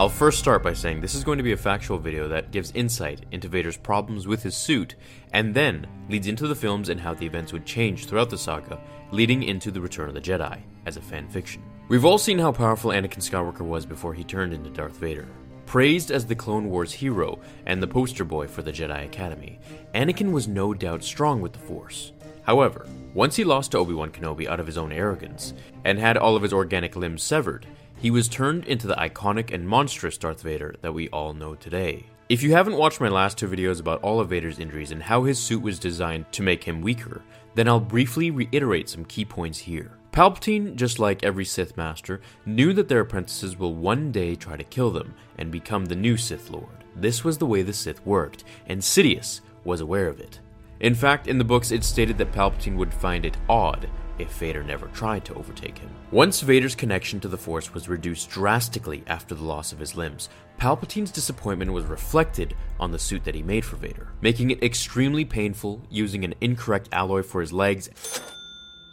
I'll first start by saying this is going to be a factual video that gives insight into Vader's problems with his suit, and then leads into the films and how the events would change throughout the saga, leading into The Return of the Jedi, as a fan fiction. We've all seen how powerful Anakin Skywalker was before he turned into Darth Vader. Praised as the Clone Wars hero and the poster boy for the Jedi Academy, Anakin was no doubt strong with the Force. However, once he lost to Obi Wan Kenobi out of his own arrogance, and had all of his organic limbs severed, he was turned into the iconic and monstrous Darth Vader that we all know today. If you haven't watched my last two videos about all of Vader's injuries and how his suit was designed to make him weaker, then I'll briefly reiterate some key points here. Palpatine, just like every Sith Master, knew that their apprentices will one day try to kill them and become the new Sith Lord. This was the way the Sith worked, and Sidious was aware of it. In fact, in the books, it's stated that Palpatine would find it odd if Vader never tried to overtake him. Once Vader's connection to the Force was reduced drastically after the loss of his limbs, Palpatine's disappointment was reflected on the suit that he made for Vader, making it extremely painful using an incorrect alloy for his legs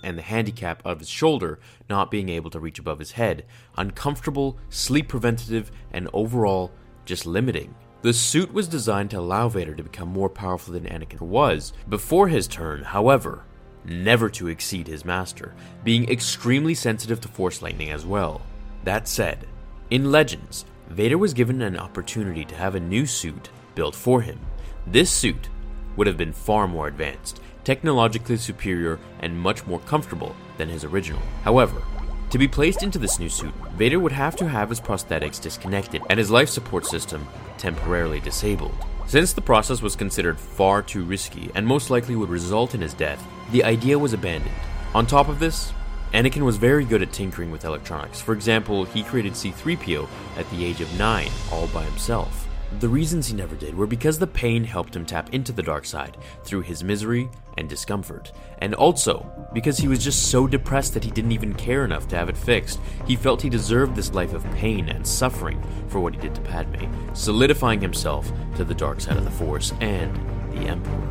and the handicap of his shoulder not being able to reach above his head, uncomfortable, sleep preventative, and overall just limiting. The suit was designed to allow Vader to become more powerful than Anakin was before his turn, however, never to exceed his master, being extremely sensitive to Force lightning as well. That said, in Legends, Vader was given an opportunity to have a new suit built for him. This suit would have been far more advanced, technologically superior, and much more comfortable than his original. However, to be placed into this new suit, Vader would have to have his prosthetics disconnected and his life support system temporarily disabled. Since the process was considered far too risky and most likely would result in his death, the idea was abandoned. On top of this, Anakin was very good at tinkering with electronics. For example, he created C3PO at the age of 9 all by himself. The reasons he never did were because the pain helped him tap into the dark side through his misery and discomfort, and also because he was just so depressed that he didn't even care enough to have it fixed. He felt he deserved this life of pain and suffering for what he did to Padme, solidifying himself to the dark side of the Force and the Emperor.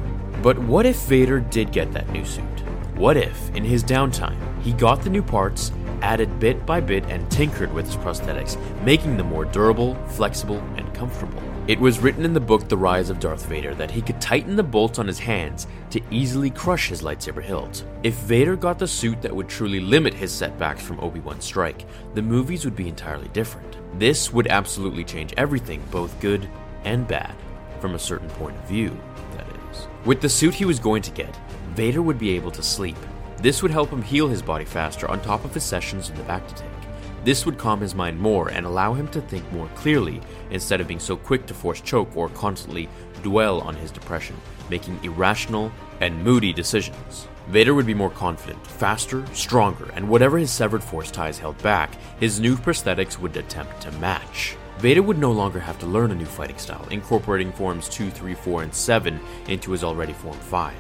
But what if Vader did get that new suit? What if, in his downtime, he got the new parts, added bit by bit, and tinkered with his prosthetics, making them more durable, flexible, and comfortable? It was written in the book The Rise of Darth Vader that he could tighten the bolts on his hands to easily crush his lightsaber hilt. If Vader got the suit that would truly limit his setbacks from Obi Wan's strike, the movies would be entirely different. This would absolutely change everything, both good and bad, from a certain point of view, that is. With the suit he was going to get, Vader would be able to sleep. This would help him heal his body faster on top of his sessions in the bacta tank. This would calm his mind more and allow him to think more clearly instead of being so quick to force choke or constantly dwell on his depression, making irrational and moody decisions. Vader would be more confident, faster, stronger, and whatever his severed force ties held back, his new prosthetics would attempt to match. Vader would no longer have to learn a new fighting style, incorporating forms 2, 3, 4, and 7 into his already form 5.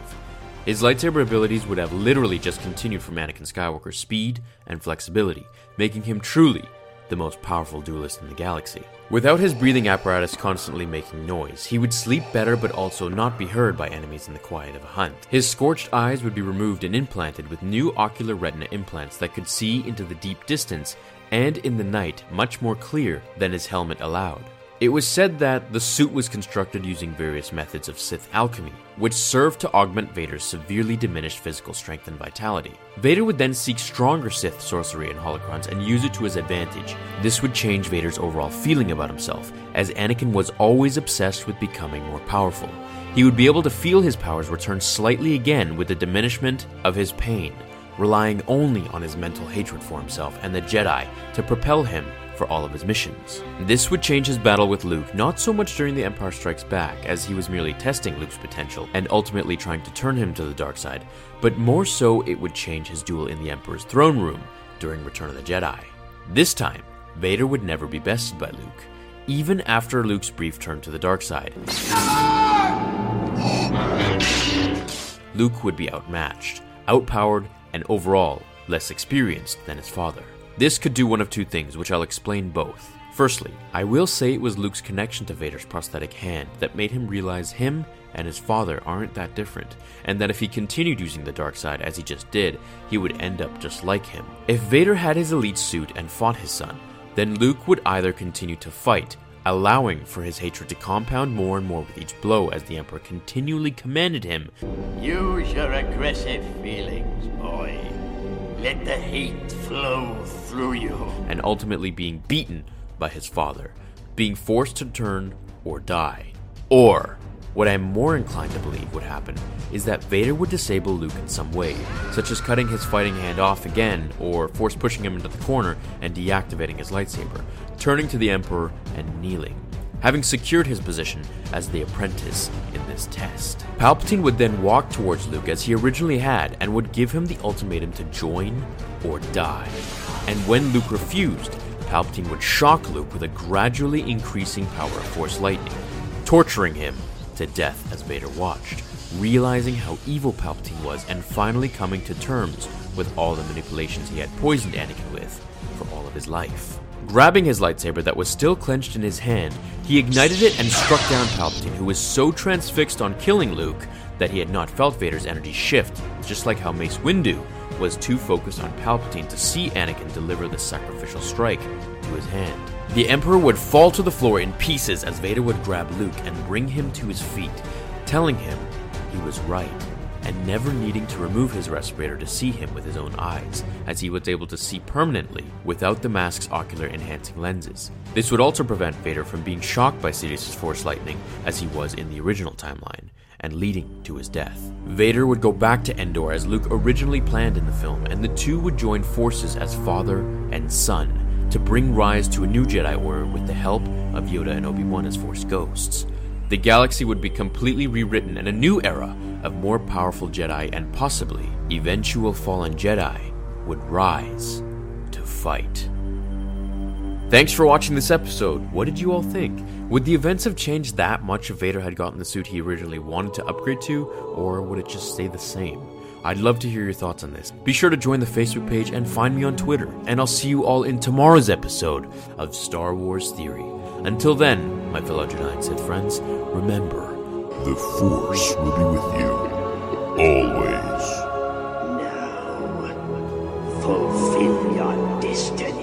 His lightsaber abilities would have literally just continued from Anakin Skywalker's speed and flexibility, making him truly the most powerful duelist in the galaxy. Without his breathing apparatus constantly making noise, he would sleep better but also not be heard by enemies in the quiet of a hunt. His scorched eyes would be removed and implanted with new ocular retina implants that could see into the deep distance and in the night much more clear than his helmet allowed. It was said that the suit was constructed using various methods of Sith alchemy, which served to augment Vader's severely diminished physical strength and vitality. Vader would then seek stronger Sith sorcery and holocrons and use it to his advantage. This would change Vader's overall feeling about himself, as Anakin was always obsessed with becoming more powerful. He would be able to feel his powers return slightly again with the diminishment of his pain, relying only on his mental hatred for himself and the Jedi to propel him for all of his missions. This would change his battle with Luke not so much during The Empire Strikes Back, as he was merely testing Luke's potential and ultimately trying to turn him to the dark side, but more so it would change his duel in the Emperor's throne room during Return of the Jedi. This time, Vader would never be bested by Luke, even after Luke's brief turn to the dark side. Luke would be outmatched, outpowered, and overall less experienced than his father. This could do one of two things, which I'll explain both. Firstly, I will say it was Luke's connection to Vader's prosthetic hand that made him realize him and his father aren't that different, and that if he continued using the dark side as he just did, he would end up just like him. If Vader had his elite suit and fought his son, then Luke would either continue to fight, allowing for his hatred to compound more and more with each blow as the Emperor continually commanded him Use your aggressive feelings, boy. Let the hate flow through you. and ultimately being beaten by his father, being forced to turn or die. Or, what I'm more inclined to believe would happen is that Vader would disable Luke in some way, such as cutting his fighting hand off again, or force pushing him into the corner and deactivating his lightsaber, turning to the Emperor and kneeling. Having secured his position as the apprentice in this test, Palpatine would then walk towards Luke as he originally had and would give him the ultimatum to join or die. And when Luke refused, Palpatine would shock Luke with a gradually increasing power of Force lightning, torturing him to death as Vader watched, realizing how evil Palpatine was and finally coming to terms with all the manipulations he had poisoned Anakin with for all of his life. Grabbing his lightsaber that was still clenched in his hand, he ignited it and struck down Palpatine, who was so transfixed on killing Luke that he had not felt Vader's energy shift, just like how Mace Windu was too focused on Palpatine to see Anakin deliver the sacrificial strike to his hand. The Emperor would fall to the floor in pieces as Vader would grab Luke and bring him to his feet, telling him he was right, and never needing to remove his respirator to see him with his own eyes, as he was able to see permanently without the mask's ocular enhancing lenses. This would also prevent Vader from being shocked by Sidious's Force lightning as he was in the original timeline, and leading to his death. Vader would go back to Endor as Luke originally planned in the film, and the two would join forces as father and son to bring Rise to a new Jedi Order with the help of Yoda and Obi-Wan as Force ghosts. The galaxy would be completely rewritten and a new era of more powerful Jedi and possibly eventual fallen Jedi would rise to fight. Thanks for watching this episode. What did you all think? Would the events have changed that much if Vader had gotten the suit he originally wanted to upgrade to, or would it just stay the same? I'd love to hear your thoughts on this. Be sure to join the Facebook page and find me on Twitter, and I'll see you all in tomorrow's episode of Star Wars Theory. Until then, my fellow Jedi and Sith friends, remember The Force will be with you. Always. Now, fulfill your destiny.